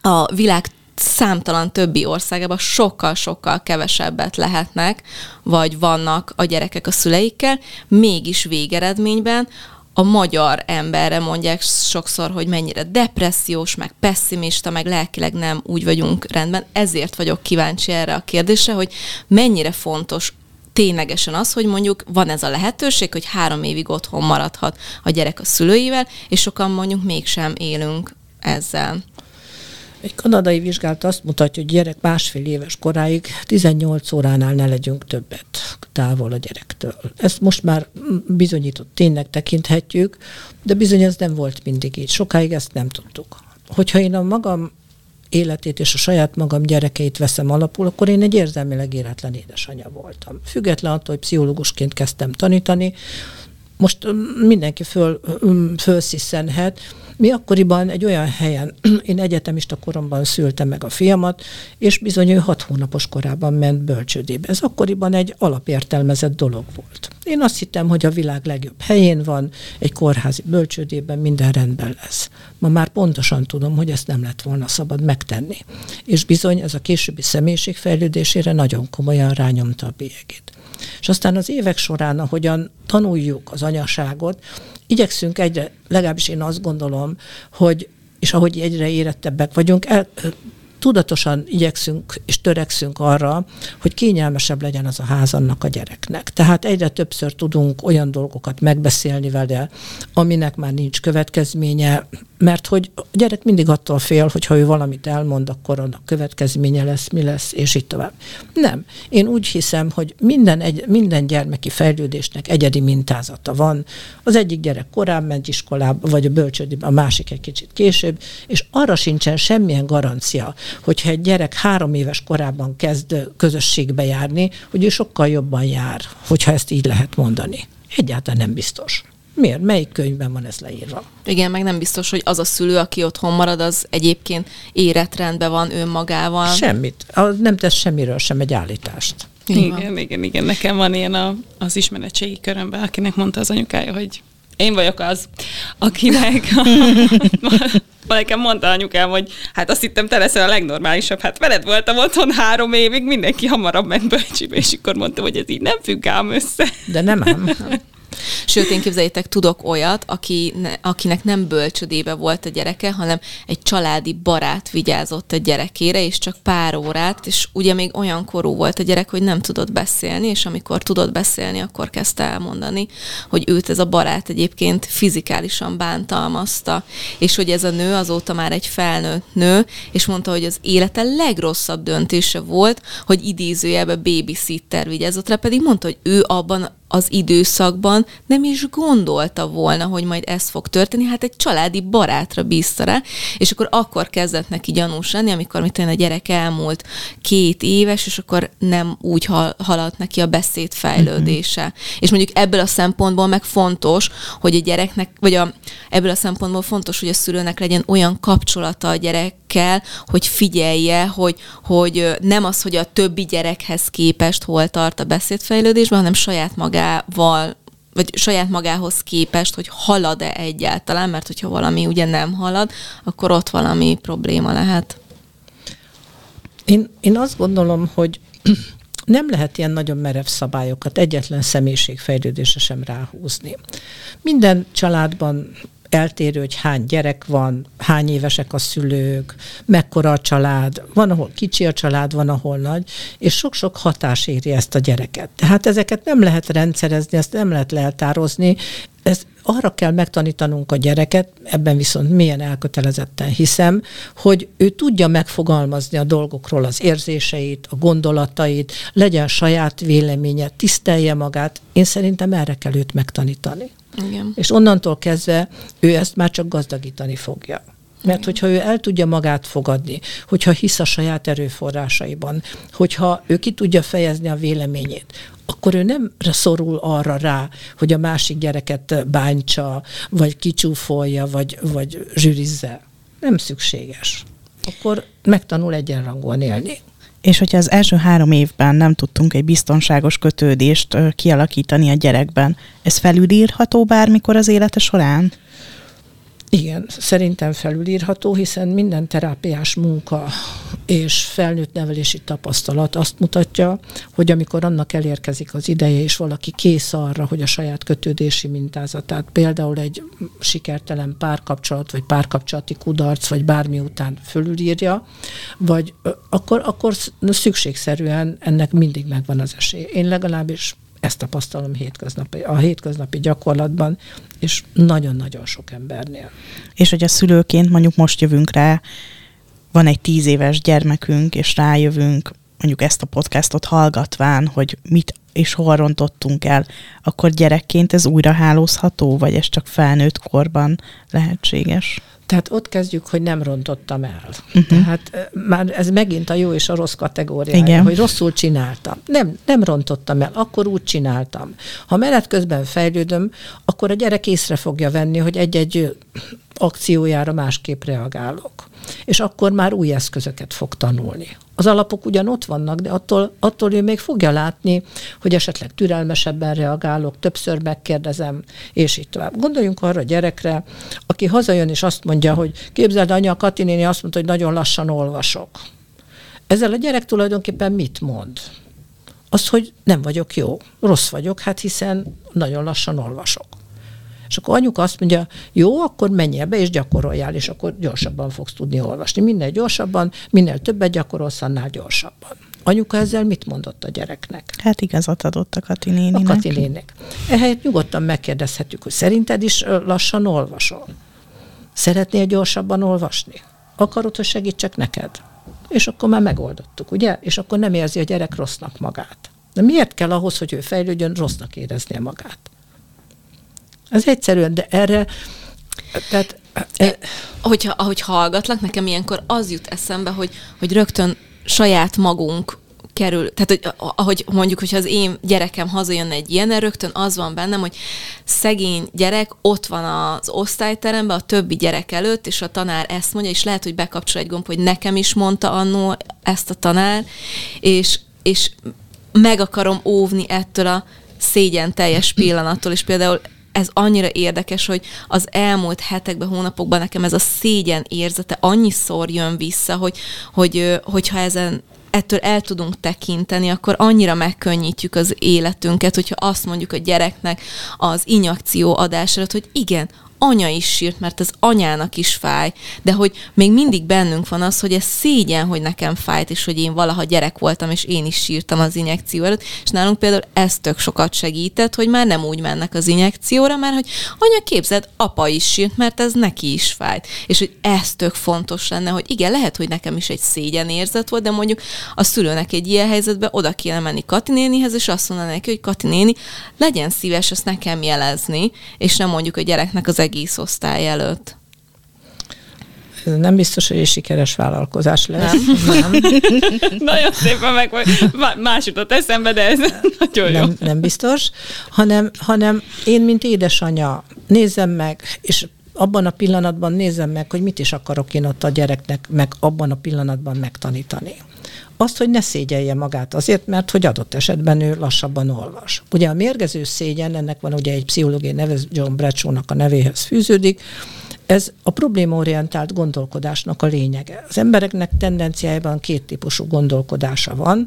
a világ számtalan többi országában sokkal-sokkal kevesebbet lehetnek, vagy vannak a gyerekek a szüleikkel, mégis végeredményben a magyar emberre mondják sokszor, hogy mennyire depressziós, meg pessimista, meg lelkileg nem úgy vagyunk rendben. Ezért vagyok kíváncsi erre a kérdésre, hogy mennyire fontos ténylegesen az, hogy mondjuk van ez a lehetőség, hogy három évig otthon maradhat a gyerek a szülőivel, és sokan mondjuk mégsem élünk ezzel. Egy kanadai vizsgálat azt mutatja, hogy gyerek másfél éves koráig 18 óránál ne legyünk többet távol a gyerektől. Ezt most már bizonyított tényleg tekinthetjük, de bizony ez nem volt mindig így. Sokáig ezt nem tudtuk. Hogyha én a magam életét és a saját magam gyerekeit veszem alapul, akkor én egy érzelmileg éretlen édesanyja voltam. Független attól, hogy pszichológusként kezdtem tanítani, most mindenki föl, fölsziszenhet, mi akkoriban egy olyan helyen, én egyetemista koromban szültem meg a fiamat, és bizony ő hat hónapos korában ment bölcsődébe. Ez akkoriban egy alapértelmezett dolog volt. Én azt hittem, hogy a világ legjobb helyén van, egy kórházi bölcsődében minden rendben lesz. Ma már pontosan tudom, hogy ezt nem lett volna szabad megtenni. És bizony ez a későbbi személyiségfejlődésére nagyon komolyan rányomta a bélyegét. És aztán az évek során, ahogyan tanuljuk az anyaságot, igyekszünk egyre, legalábbis én azt gondolom, hogy és ahogy egyre érettebbek vagyunk, el, tudatosan igyekszünk és törekszünk arra, hogy kényelmesebb legyen az a ház annak a gyereknek. Tehát egyre többször tudunk olyan dolgokat megbeszélni vele, aminek már nincs következménye, mert hogy a gyerek mindig attól fél, hogy ha ő valamit elmond, akkor annak következménye lesz, mi lesz, és így tovább. Nem. Én úgy hiszem, hogy minden, egy, minden gyermeki fejlődésnek egyedi mintázata van. Az egyik gyerek korábban ment iskolába, vagy a bölcsődében, a másik egy kicsit később, és arra sincsen semmilyen garancia, hogyha egy gyerek három éves korában kezd közösségbe járni, hogy ő sokkal jobban jár, hogyha ezt így lehet mondani. Egyáltalán nem biztos. Miért? Melyik könyvben van ez leírva? Igen, meg nem biztos, hogy az a szülő, aki otthon marad, az egyébként életrendben van önmagával. Semmit. Az nem tesz semmiről sem egy állítást. Igen, igen, igen. Nekem van ilyen a, az ismeretségi körömben, akinek mondta az anyukája, hogy én vagyok az, akinek nekem mondta anyukám, hogy hát azt hittem, te leszel a legnormálisabb. Hát veled voltam otthon három évig, mindenki hamarabb ment bölcsibe, és akkor mondtam, hogy ez így nem függ ám össze. De nem ám. Sőt, én képzeljétek, tudok olyat, aki, ne, akinek nem bölcsödébe volt a gyereke, hanem egy családi barát vigyázott a gyerekére, és csak pár órát, és ugye még olyan korú volt a gyerek, hogy nem tudott beszélni, és amikor tudott beszélni, akkor kezdte elmondani, hogy őt ez a barát egyébként fizikálisan bántalmazta, és hogy ez a nő azóta már egy felnőtt nő, és mondta, hogy az élete legrosszabb döntése volt, hogy idézőjelbe babysitter vigyázott rá, pedig mondta, hogy ő abban az időszakban nem is gondolta volna, hogy majd ez fog történni, hát egy családi barátra bízta rá, és akkor akkor kezdett neki gyanús lenni, amikor mit a gyerek elmúlt két éves, és akkor nem úgy haladt neki a beszéd fejlődése. Uh-huh. És mondjuk ebből a szempontból meg fontos, hogy a gyereknek, vagy a, ebből a szempontból fontos, hogy a szülőnek legyen olyan kapcsolata a gyerek kell, hogy figyelje, hogy, hogy nem az, hogy a többi gyerekhez képest hol tart a beszédfejlődésben, hanem saját magával vagy saját magához képest, hogy halad-e egyáltalán, mert hogyha valami ugye nem halad, akkor ott valami probléma lehet. Én, én azt gondolom, hogy nem lehet ilyen nagyon merev szabályokat egyetlen személyiségfejlődésre sem ráhúzni. Minden családban eltérő, hogy hány gyerek van, hány évesek a szülők, mekkora a család, van, ahol kicsi a család, van, ahol nagy, és sok-sok hatás éri ezt a gyereket. Tehát ezeket nem lehet rendszerezni, ezt nem lehet leltározni, ez arra kell megtanítanunk a gyereket, ebben viszont milyen elkötelezetten hiszem, hogy ő tudja megfogalmazni a dolgokról az érzéseit, a gondolatait, legyen saját véleménye, tisztelje magát. Én szerintem erre kell őt megtanítani. Igen. És onnantól kezdve ő ezt már csak gazdagítani fogja. Mert hogyha ő el tudja magát fogadni, hogyha hisz a saját erőforrásaiban, hogyha ő ki tudja fejezni a véleményét, akkor ő nem szorul arra rá, hogy a másik gyereket bántsa, vagy kicsúfolja, vagy, vagy zsűrizze. Nem szükséges. Akkor megtanul egyenrangon élni. És hogyha az első három évben nem tudtunk egy biztonságos kötődést kialakítani a gyerekben, ez felülírható bármikor az élete során? Igen, szerintem felülírható, hiszen minden terápiás munka és felnőtt nevelési tapasztalat azt mutatja, hogy amikor annak elérkezik az ideje, és valaki kész arra, hogy a saját kötődési mintázatát, például egy sikertelen párkapcsolat, vagy párkapcsolati kudarc, vagy bármi után fölülírja, vagy akkor, akkor szükségszerűen ennek mindig megvan az esély. Én legalábbis ezt tapasztalom hétköznapi, a hétköznapi gyakorlatban, és nagyon-nagyon sok embernél. És hogy a szülőként mondjuk most jövünk rá, van egy tíz éves gyermekünk, és rájövünk mondjuk ezt a podcastot hallgatván, hogy mit és hol rontottunk el, akkor gyerekként ez újra hálózható, vagy ez csak felnőtt korban lehetséges? Tehát ott kezdjük, hogy nem rontottam el. Uh-huh. Tehát már ez megint a jó és a rossz kategóriája, Igen. hogy rosszul csináltam. Nem, nem rontottam el, akkor úgy csináltam. Ha menet közben fejlődöm, akkor a gyerek észre fogja venni, hogy egy-egy akciójára másképp reagálok. És akkor már új eszközöket fog tanulni. Az alapok ugyan ott vannak, de attól, attól ő még fogja látni, hogy esetleg türelmesebben reagálok, többször megkérdezem, és így tovább. Gondoljunk arra a gyerekre, aki hazajön és azt mondja, hogy képzeld, anya, a Kati néni azt mondta, hogy nagyon lassan olvasok. Ezzel a gyerek tulajdonképpen mit mond? Az, hogy nem vagyok jó, rossz vagyok, hát hiszen nagyon lassan olvasok. És akkor anyuka azt mondja, jó, akkor menjél be és gyakoroljál, és akkor gyorsabban fogsz tudni olvasni. Minél gyorsabban, minél többet gyakorolsz, annál gyorsabban. Anyuka ezzel mit mondott a gyereknek? Hát igazat adott a Kati néninek. A Kati néninek. Ehelyett nyugodtan megkérdezhetjük, hogy szerinted is lassan olvasol? Szeretnél gyorsabban olvasni? Akarod, hogy segítsek neked? És akkor már megoldottuk, ugye? És akkor nem érzi a gyerek rossznak magát. De miért kell ahhoz, hogy ő fejlődjön, rossznak éreznie magát? Ez egyszerűen, de erre, tehát... E, hogyha, ahogy hallgatlak, nekem ilyenkor az jut eszembe, hogy, hogy rögtön saját magunk kerül, tehát hogy, ahogy mondjuk, hogyha az én gyerekem hazajön egy ilyen, rögtön az van bennem, hogy szegény gyerek ott van az osztályteremben, a többi gyerek előtt, és a tanár ezt mondja, és lehet, hogy bekapcsol egy gomb, hogy nekem is mondta annó ezt a tanár, és, és meg akarom óvni ettől a szégyen teljes pillanattól, és például ez annyira érdekes, hogy az elmúlt hetekben, hónapokban nekem ez a szégyen érzete annyiszor jön vissza, hogy, hogy hogyha ezen ettől el tudunk tekinteni, akkor annyira megkönnyítjük az életünket, hogyha azt mondjuk a gyereknek az injekció adására, hogy igen, anya is sírt, mert ez anyának is fáj, de hogy még mindig bennünk van az, hogy ez szégyen, hogy nekem fájt, és hogy én valaha gyerek voltam, és én is sírtam az injekció előtt, és nálunk például ez tök sokat segített, hogy már nem úgy mennek az injekcióra, mert hogy anya képzeld, apa is sírt, mert ez neki is fájt. És hogy ez tök fontos lenne, hogy igen, lehet, hogy nekem is egy szégyen érzet volt, de mondjuk a szülőnek egy ilyen helyzetben oda kéne menni Kati nénihez, és azt mondani neki, hogy Kati néni, legyen szíves ezt nekem jelezni, és nem mondjuk a gyereknek az egész osztály előtt. Ez nem biztos, hogy egy sikeres vállalkozás lesz. Nem. nem. nagyon szépen meg, más jutott eszembe, de ez nagyon jó. Nem, nem biztos, hanem, hanem én, mint édesanyja, nézem meg, és abban a pillanatban nézem meg, hogy mit is akarok én ott a gyereknek meg abban a pillanatban megtanítani. Azt, hogy ne szégyelje magát azért, mert hogy adott esetben ő lassabban olvas. Ugye a mérgező szégyen, ennek van ugye egy pszichológiai neve, John Bradshaw-nak a nevéhez fűződik, ez a problémaorientált gondolkodásnak a lényege. Az embereknek tendenciájában két típusú gondolkodása van.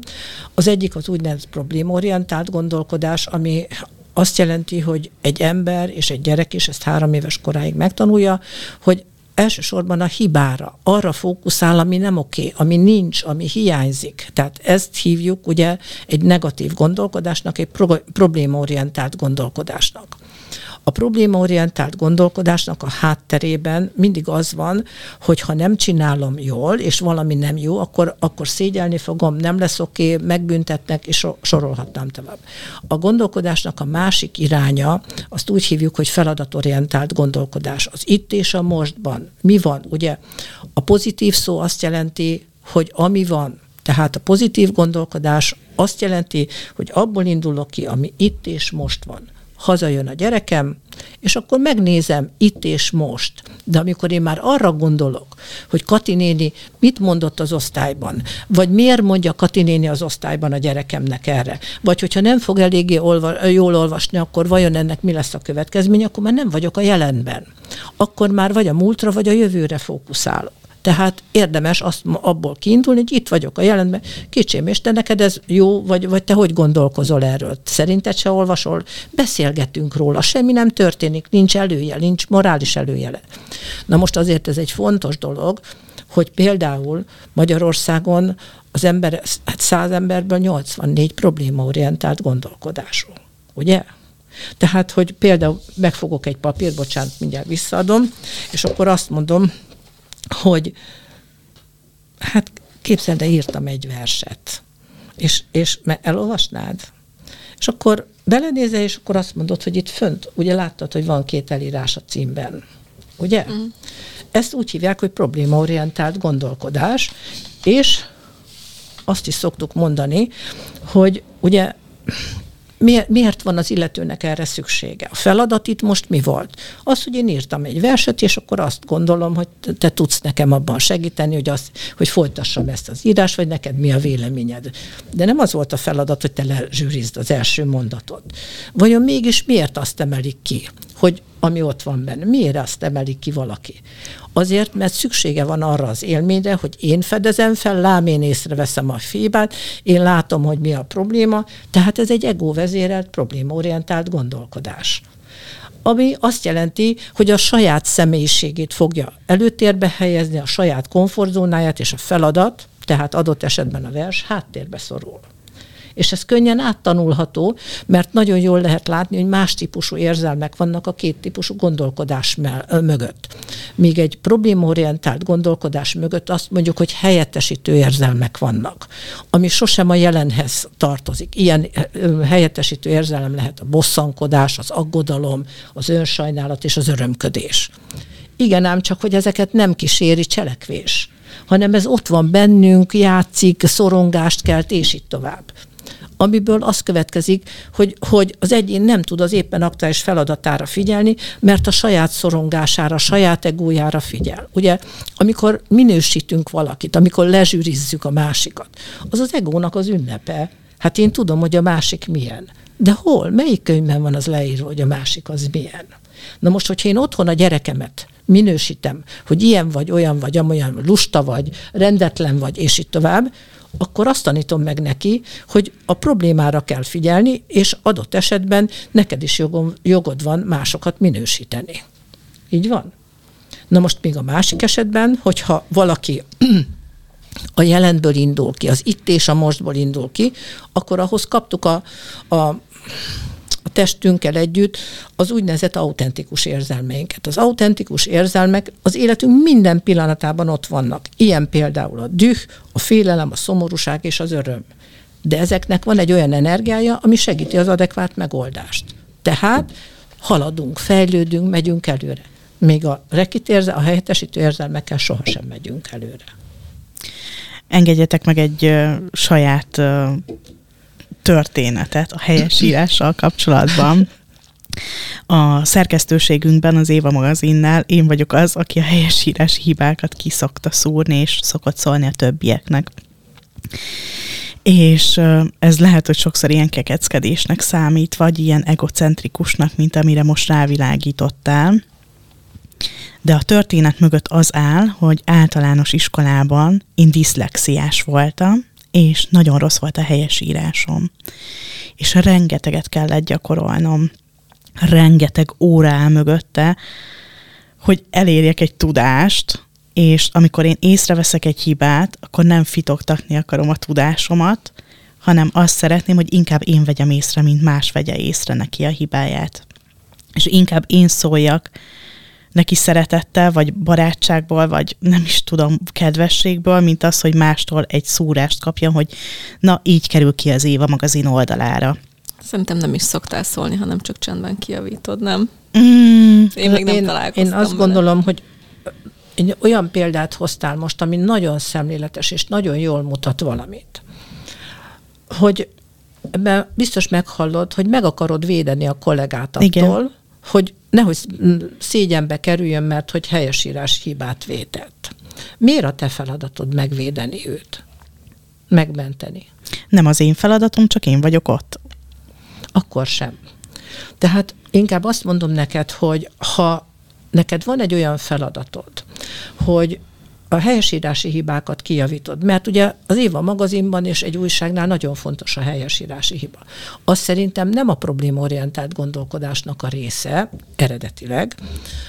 Az egyik az úgynevezett problémaorientált gondolkodás, ami azt jelenti, hogy egy ember és egy gyerek is ezt három éves koráig megtanulja, hogy elsősorban a hibára, arra fókuszál, ami nem oké, ami nincs, ami hiányzik. Tehát ezt hívjuk ugye egy negatív gondolkodásnak, egy pro- problémaorientált gondolkodásnak. A problémaorientált gondolkodásnak a hátterében mindig az van, hogy ha nem csinálom jól, és valami nem jó, akkor, akkor szégyelni fogom, nem lesz oké, okay, megbüntetnek, és sorolhatnám tovább. A gondolkodásnak a másik iránya, azt úgy hívjuk, hogy feladatorientált gondolkodás. Az itt és a mostban. Mi van? Ugye a pozitív szó azt jelenti, hogy ami van, tehát a pozitív gondolkodás azt jelenti, hogy abból indulok ki, ami itt és most van hazajön a gyerekem, és akkor megnézem itt és most. De amikor én már arra gondolok, hogy Kati néni mit mondott az osztályban, vagy miért mondja Kati néni az osztályban a gyerekemnek erre, vagy hogyha nem fog eléggé olva, jól olvasni, akkor vajon ennek mi lesz a következmény, akkor már nem vagyok a jelenben. Akkor már vagy a múltra, vagy a jövőre fókuszálok. Tehát érdemes azt abból kiindulni, hogy itt vagyok a jelenben, kicsém, és te neked ez jó, vagy, vagy te hogy gondolkozol erről? Szerinted se olvasol? Beszélgetünk róla, semmi nem történik, nincs előjel, nincs morális előjele. Na most azért ez egy fontos dolog, hogy például Magyarországon az ember, hát száz emberből 84 problémaorientált gondolkodású. Ugye? Tehát, hogy például megfogok egy papírt, bocsánat, mindjárt visszaadom, és akkor azt mondom, hogy hát képzeld, de írtam egy verset, és, és elolvasnád? És akkor belenézel, és akkor azt mondod, hogy itt fönt, ugye láttad, hogy van két elírás a címben, ugye? Mm. Ezt úgy hívják, hogy problémaorientált gondolkodás, és azt is szoktuk mondani, hogy ugye miért, miért van az illetőnek erre szüksége? A feladat itt most mi volt? Az, hogy én írtam egy verset, és akkor azt gondolom, hogy te tudsz nekem abban segíteni, hogy, azt, hogy folytassam ezt az írás, vagy neked mi a véleményed. De nem az volt a feladat, hogy te lezsűrizd az első mondatot. Vajon mégis miért azt emelik ki, hogy ami ott van benne. Miért azt emelik ki valaki? Azért, mert szüksége van arra az élményre, hogy én fedezem fel, lám én észreveszem a fibát, én látom, hogy mi a probléma, tehát ez egy egóvezérelt, problémaorientált gondolkodás ami azt jelenti, hogy a saját személyiségét fogja előtérbe helyezni, a saját komfortzónáját és a feladat, tehát adott esetben a vers háttérbe szorul. És ez könnyen áttanulható, mert nagyon jól lehet látni, hogy más típusú érzelmek vannak a két típusú gondolkodás mögött. Míg egy problémorientált gondolkodás mögött azt mondjuk, hogy helyettesítő érzelmek vannak, ami sosem a jelenhez tartozik. Ilyen helyettesítő érzelem lehet a bosszankodás, az aggodalom, az önsajnálat és az örömködés. Igen, ám csak, hogy ezeket nem kíséri cselekvés hanem ez ott van bennünk, játszik, szorongást kelt, és így tovább amiből az következik, hogy, hogy az egyén nem tud az éppen aktuális feladatára figyelni, mert a saját szorongására, a saját egójára figyel. Ugye, amikor minősítünk valakit, amikor lezsűrizzük a másikat, az az egónak az ünnepe, Hát én tudom, hogy a másik milyen. De hol? Melyik könyvben van az leírva, hogy a másik az milyen? Na most, hogyha én otthon a gyerekemet minősítem, hogy ilyen vagy, olyan vagy, amolyan lusta vagy, rendetlen vagy, és így tovább, akkor azt tanítom meg neki, hogy a problémára kell figyelni, és adott esetben neked is jogom, jogod van másokat minősíteni. Így van? Na most még a másik esetben, hogyha valaki a jelenből indul ki, az itt és a mostból indul ki, akkor ahhoz kaptuk a, a a testünkkel együtt az úgynevezett autentikus érzelmeinket. Az autentikus érzelmek az életünk minden pillanatában ott vannak. Ilyen például a düh, a félelem, a szomorúság és az öröm. De ezeknek van egy olyan energiája, ami segíti az adekvát megoldást. Tehát haladunk, fejlődünk, megyünk előre. Még a rekit a helyettesítő érzelmekkel sohasem megyünk előre. Engedjetek meg egy uh, saját uh, történetet a helyesírással kapcsolatban. A szerkesztőségünkben, az Éva magazinnál én vagyok az, aki a helyesírási hibákat kiszokta szúrni, és szokott szólni a többieknek. És ez lehet, hogy sokszor ilyen kekeckedésnek számít, vagy ilyen egocentrikusnak, mint amire most rávilágítottál. De a történet mögött az áll, hogy általános iskolában én diszlexiás voltam, és nagyon rossz volt a helyesírásom. És rengeteget kellett gyakorolnom, rengeteg órá mögötte, hogy elérjek egy tudást, és amikor én észreveszek egy hibát, akkor nem fitoktatni akarom a tudásomat, hanem azt szeretném, hogy inkább én vegyem észre, mint más vegye észre neki a hibáját. És inkább én szóljak neki szeretettel, vagy barátságból, vagy nem is tudom, kedvességből, mint az, hogy mástól egy szúrást kapjon, hogy na, így kerül ki az Éva magazin oldalára. Szerintem nem is szoktál szólni, hanem csak csendben kiavítod, nem? Mm, én még nem én, találkoztam Én azt vele. gondolom, hogy egy olyan példát hoztál most, ami nagyon szemléletes, és nagyon jól mutat valamit. Hogy ebben biztos meghallod, hogy meg akarod védeni a kollégát attól, Igen. Hogy nehogy szégyenbe kerüljön, mert hogy helyesírás hibát vétett. Miért a te feladatod megvédeni őt? Megmenteni? Nem az én feladatom, csak én vagyok ott. Akkor sem. Tehát inkább azt mondom neked, hogy ha neked van egy olyan feladatod, hogy a helyesírási hibákat kijavítod. Mert ugye az Éva magazinban és egy újságnál nagyon fontos a helyesírási hiba. Az szerintem nem a problémaorientált gondolkodásnak a része, eredetileg,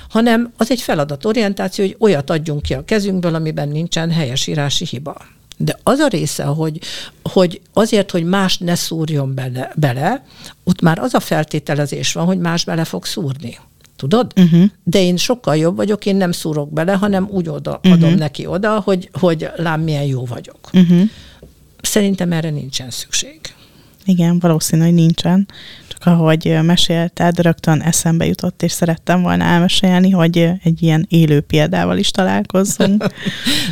hanem az egy feladatorientáció, hogy olyat adjunk ki a kezünkből, amiben nincsen helyesírási hiba. De az a része, hogy, hogy azért, hogy más ne szúrjon bele, bele, ott már az a feltételezés van, hogy más bele fog szúrni. Tudod? Uh-huh. De én sokkal jobb vagyok, én nem szúrok bele, hanem úgy oda, uh-huh. neki oda, hogy, hogy lám milyen jó vagyok. Uh-huh. Szerintem erre nincsen szükség. Igen, valószínű, hogy nincsen ahogy mesélted, rögtön eszembe jutott, és szerettem volna elmesélni, hogy egy ilyen élő példával is találkozzunk.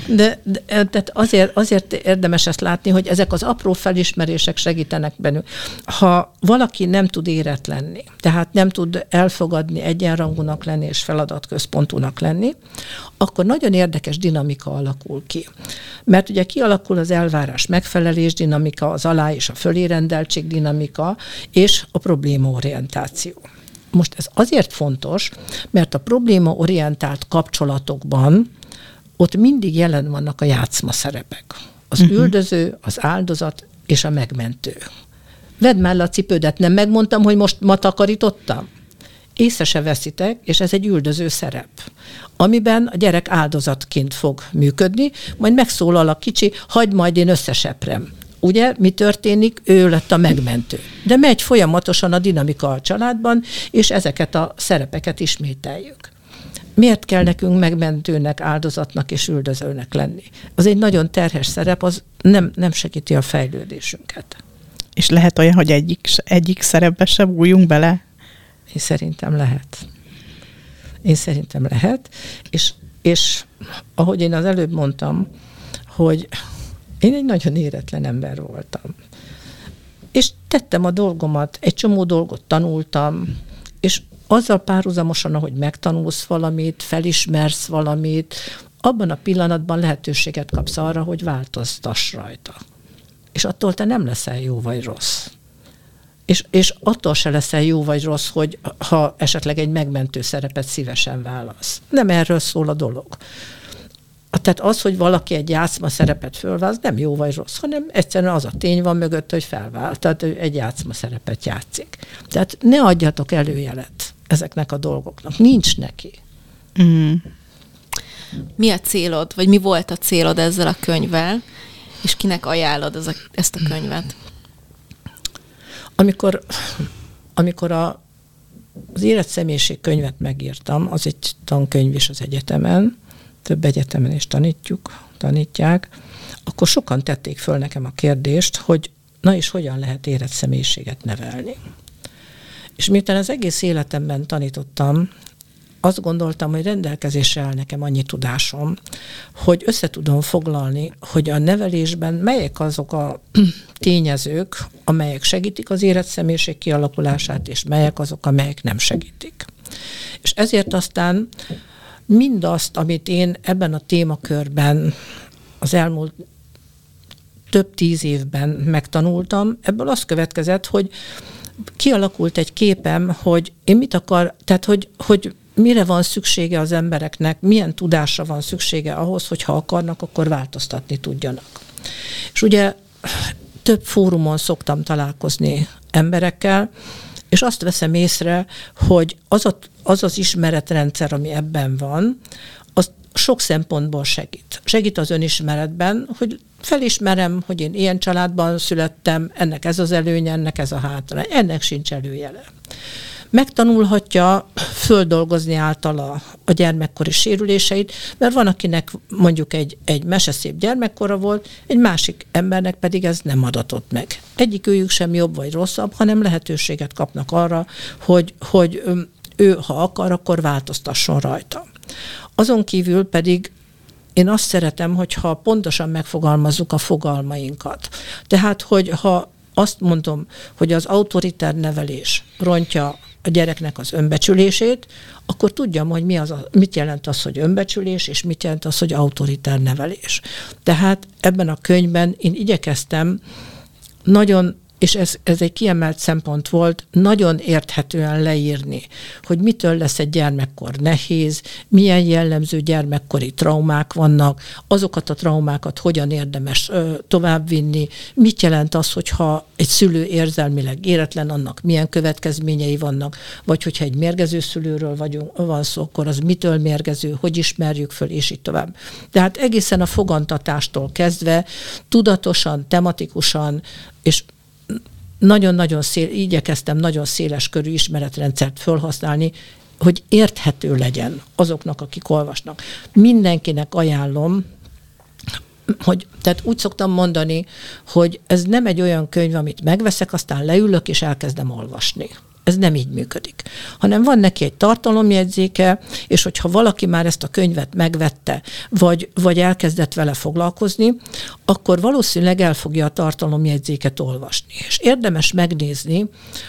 De, de tehát azért, azért érdemes ezt látni, hogy ezek az apró felismerések segítenek bennünk. Ha valaki nem tud érett lenni, tehát nem tud elfogadni, egyenrangúnak lenni és feladatközpontúnak lenni, akkor nagyon érdekes dinamika alakul ki. Mert ugye kialakul az elvárás megfelelés dinamika, az alá és a fölérendeltség dinamika, és a problémaorientáció. Most ez azért fontos, mert a problémaorientált kapcsolatokban ott mindig jelen vannak a játszma szerepek. Az uh-huh. üldöző, az áldozat és a megmentő. Vedd már a cipődet, nem megmondtam, hogy most ma takarítottam? Észre se veszitek, és ez egy üldöző szerep, amiben a gyerek áldozatként fog működni, majd megszólal a kicsi, hagyd majd én összeseprem ugye mi történik? Ő lett a megmentő. De megy folyamatosan a dinamika a családban, és ezeket a szerepeket ismételjük. Miért kell nekünk megmentőnek, áldozatnak és üldözőnek lenni? Az egy nagyon terhes szerep, az nem, nem segíti a fejlődésünket. És lehet olyan, hogy egyik, egyik szerepbe se bújjunk bele? Én szerintem lehet. Én szerintem lehet. És, és ahogy én az előbb mondtam, hogy én egy nagyon éretlen ember voltam. És tettem a dolgomat, egy csomó dolgot tanultam, és azzal párhuzamosan, ahogy megtanulsz valamit, felismersz valamit, abban a pillanatban lehetőséget kapsz arra, hogy változtass rajta. és attól te nem leszel jó vagy rossz. És, és attól se leszel jó vagy rossz, hogy ha esetleg egy megmentő szerepet szívesen válasz. Nem erről szól a dolog. Tehát az, hogy valaki egy játszma szerepet fölváz, nem jó vagy rossz, hanem egyszerűen az a tény van mögött, hogy felvál, tehát ő egy játszma szerepet játszik. Tehát ne adjatok előjelet ezeknek a dolgoknak. Nincs neki. Mm. Mi a célod, vagy mi volt a célod ezzel a könyvvel, és kinek ajánlod ez a, ezt a könyvet? Amikor, amikor a, az életszemélyiség könyvet megírtam, az egy tankönyv is az egyetemen, több egyetemen is tanítjuk, tanítják, akkor sokan tették föl nekem a kérdést, hogy na és hogyan lehet érett személyiséget nevelni. És miután az egész életemben tanítottam, azt gondoltam, hogy rendelkezésre áll nekem annyi tudásom, hogy össze tudom foglalni, hogy a nevelésben melyek azok a tényezők, amelyek segítik az érett személyiség kialakulását, és melyek azok, amelyek nem segítik. És ezért aztán mindazt, amit én ebben a témakörben az elmúlt több tíz évben megtanultam, ebből az következett, hogy kialakult egy képem, hogy én mit akar, tehát hogy, hogy mire van szüksége az embereknek, milyen tudásra van szüksége ahhoz, hogy ha akarnak, akkor változtatni tudjanak. És ugye több fórumon szoktam találkozni emberekkel, és azt veszem észre, hogy az, a, az az ismeretrendszer, ami ebben van, az sok szempontból segít. Segít az önismeretben, hogy felismerem, hogy én ilyen családban születtem, ennek ez az előnye, ennek ez a hátra. Ennek sincs előjele megtanulhatja földolgozni általa a gyermekkori sérüléseit, mert van, akinek mondjuk egy, egy meseszép gyermekkora volt, egy másik embernek pedig ez nem adatott meg. Egyik őjük sem jobb vagy rosszabb, hanem lehetőséget kapnak arra, hogy, hogy ő, ha akar, akkor változtasson rajta. Azon kívül pedig én azt szeretem, hogyha pontosan megfogalmazzuk a fogalmainkat. Tehát, hogy ha azt mondom, hogy az autoritár nevelés rontja a gyereknek az önbecsülését, akkor tudjam, hogy mi az a, mit jelent az, hogy önbecsülés, és mit jelent az, hogy autoritár nevelés. Tehát ebben a könyvben én igyekeztem nagyon és ez, ez egy kiemelt szempont volt, nagyon érthetően leírni, hogy mitől lesz egy gyermekkor nehéz, milyen jellemző gyermekkori traumák vannak, azokat a traumákat hogyan érdemes ö, továbbvinni, mit jelent az, hogyha egy szülő érzelmileg éretlen, annak milyen következményei vannak, vagy hogyha egy mérgező szülőről vagyunk, van szó, akkor az mitől mérgező, hogy ismerjük föl, és így tovább. Tehát egészen a fogantatástól kezdve tudatosan, tematikusan, és nagyon-nagyon szél, igyekeztem nagyon széles körű ismeretrendszert felhasználni, hogy érthető legyen azoknak, akik olvasnak. Mindenkinek ajánlom, hogy, tehát úgy szoktam mondani, hogy ez nem egy olyan könyv, amit megveszek, aztán leülök és elkezdem olvasni. Ez nem így működik. Hanem van neki egy tartalomjegyzéke, és hogyha valaki már ezt a könyvet megvette, vagy, vagy elkezdett vele foglalkozni, akkor valószínűleg el fogja a tartalomjegyzéket olvasni. És érdemes megnézni,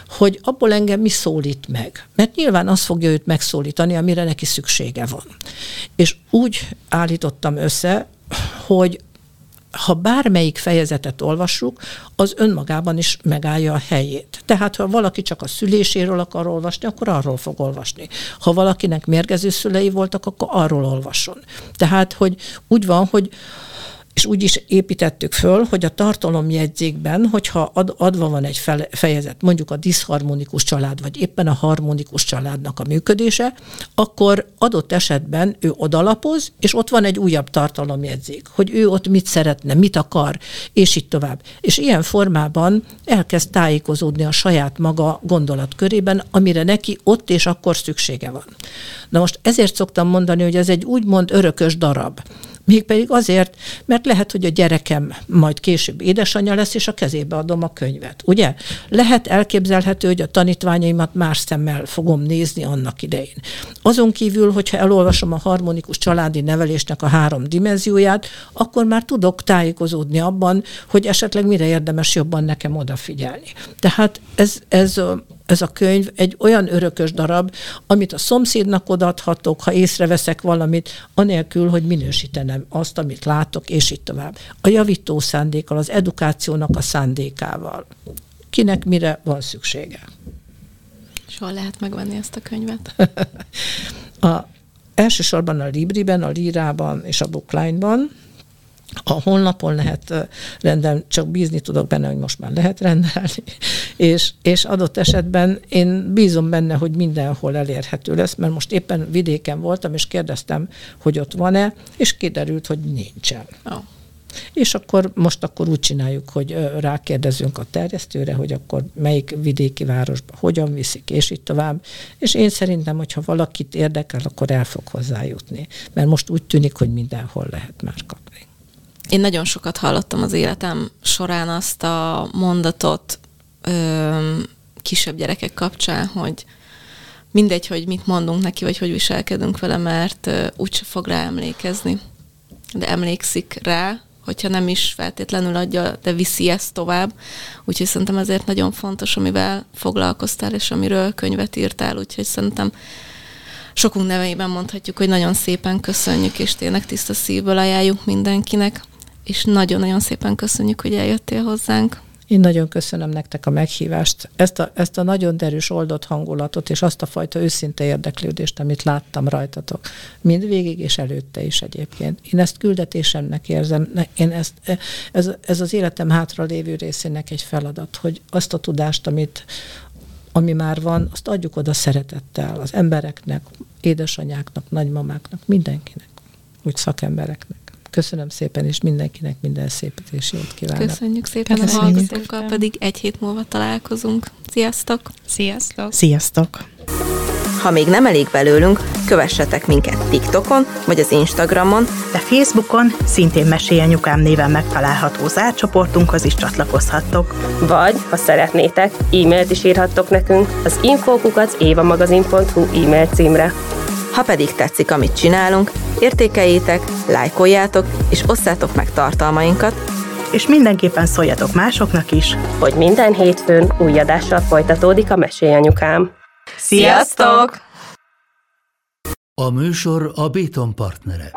hogy abból engem mi szólít meg. Mert nyilván az fogja őt megszólítani, amire neki szüksége van. És úgy állítottam össze, hogy ha bármelyik fejezetet olvassuk, az önmagában is megállja a helyét. Tehát, ha valaki csak a szüléséről akar olvasni, akkor arról fog olvasni. Ha valakinek mérgező szülei voltak, akkor arról olvasson. Tehát, hogy úgy van, hogy és úgy is építettük föl, hogy a tartalomjegyzékben, hogyha ad, adva van egy fejezet, mondjuk a diszharmonikus család, vagy éppen a harmonikus családnak a működése, akkor adott esetben ő odalapoz, és ott van egy újabb tartalomjegyzék, hogy ő ott mit szeretne, mit akar, és így tovább. És ilyen formában elkezd tájékozódni a saját maga gondolatkörében, amire neki ott és akkor szüksége van. Na most ezért szoktam mondani, hogy ez egy úgymond örökös darab. Mégpedig azért, mert lehet, hogy a gyerekem majd később édesanyja lesz, és a kezébe adom a könyvet. Ugye? Lehet elképzelhető, hogy a tanítványaimat más szemmel fogom nézni annak idején. Azon kívül, hogyha elolvasom a harmonikus családi nevelésnek a három dimenzióját, akkor már tudok tájékozódni abban, hogy esetleg mire érdemes jobban nekem odafigyelni. Tehát ez, ez ez a könyv egy olyan örökös darab, amit a szomszédnak odaadhatok, ha észreveszek valamit, anélkül, hogy minősítenem azt, amit látok, és így tovább. A javító szándékkal, az edukációnak a szándékával. Kinek mire van szüksége? És hol lehet megvenni ezt a könyvet? a, elsősorban a Libriben, a Lírában és a Bookline-ban, a honlapon lehet rendelni, csak bízni tudok benne, hogy most már lehet rendelni, és, és adott esetben én bízom benne, hogy mindenhol elérhető lesz, mert most éppen vidéken voltam, és kérdeztem, hogy ott van-e, és kiderült, hogy nincsen. Oh. És akkor most akkor úgy csináljuk, hogy rákérdezünk a terjesztőre, hogy akkor melyik vidéki városba hogyan viszik, és így tovább. És én szerintem, hogyha valakit érdekel, akkor el fog hozzájutni. Mert most úgy tűnik, hogy mindenhol lehet már kapni. Én nagyon sokat hallottam az életem során azt a mondatot ö, kisebb gyerekek kapcsán, hogy mindegy, hogy mit mondunk neki, vagy hogy viselkedünk vele, mert úgyse fog rá emlékezni. De emlékszik rá, hogyha nem is feltétlenül adja, de viszi ezt tovább. Úgyhogy szerintem ezért nagyon fontos, amivel foglalkoztál, és amiről könyvet írtál, úgyhogy szerintem sokunk neveiben mondhatjuk, hogy nagyon szépen köszönjük, és tényleg tiszta szívből ajánljuk mindenkinek, és nagyon-nagyon szépen köszönjük, hogy eljöttél hozzánk. Én nagyon köszönöm nektek a meghívást, ezt a, ezt a nagyon derűs oldott hangulatot, és azt a fajta őszinte érdeklődést, amit láttam rajtatok. Mind végig és előtte is egyébként. Én ezt küldetésemnek érzem, én ezt, ez, ez az életem hátra lévő részének egy feladat, hogy azt a tudást, amit, ami már van, azt adjuk oda szeretettel az embereknek, édesanyáknak, nagymamáknak, mindenkinek, úgy szakembereknek. Köszönöm szépen, és mindenkinek minden szépet és jót kívánok. Köszönjük szépen Köszönjük. a hallgatókkal, pedig egy hét múlva találkozunk. Sziasztok! Sziasztok! Sziasztok! Ha még nem elég belőlünk, kövessetek minket TikTokon vagy az Instagramon, de Facebookon szintén Mesélj Anyukám néven megtalálható zárcsoportunkhoz is csatlakozhattok. Vagy, ha szeretnétek, e-mailt is írhattok nekünk az infókukat évamagazin.hu e-mail címre. Ha pedig tetszik, amit csinálunk, értékeljétek, lájkoljátok és osszátok meg tartalmainkat, és mindenképpen szóljatok másoknak is, hogy minden hétfőn új adással folytatódik a Mesélyanyukám. Sziasztok! A műsor a Béton partnere.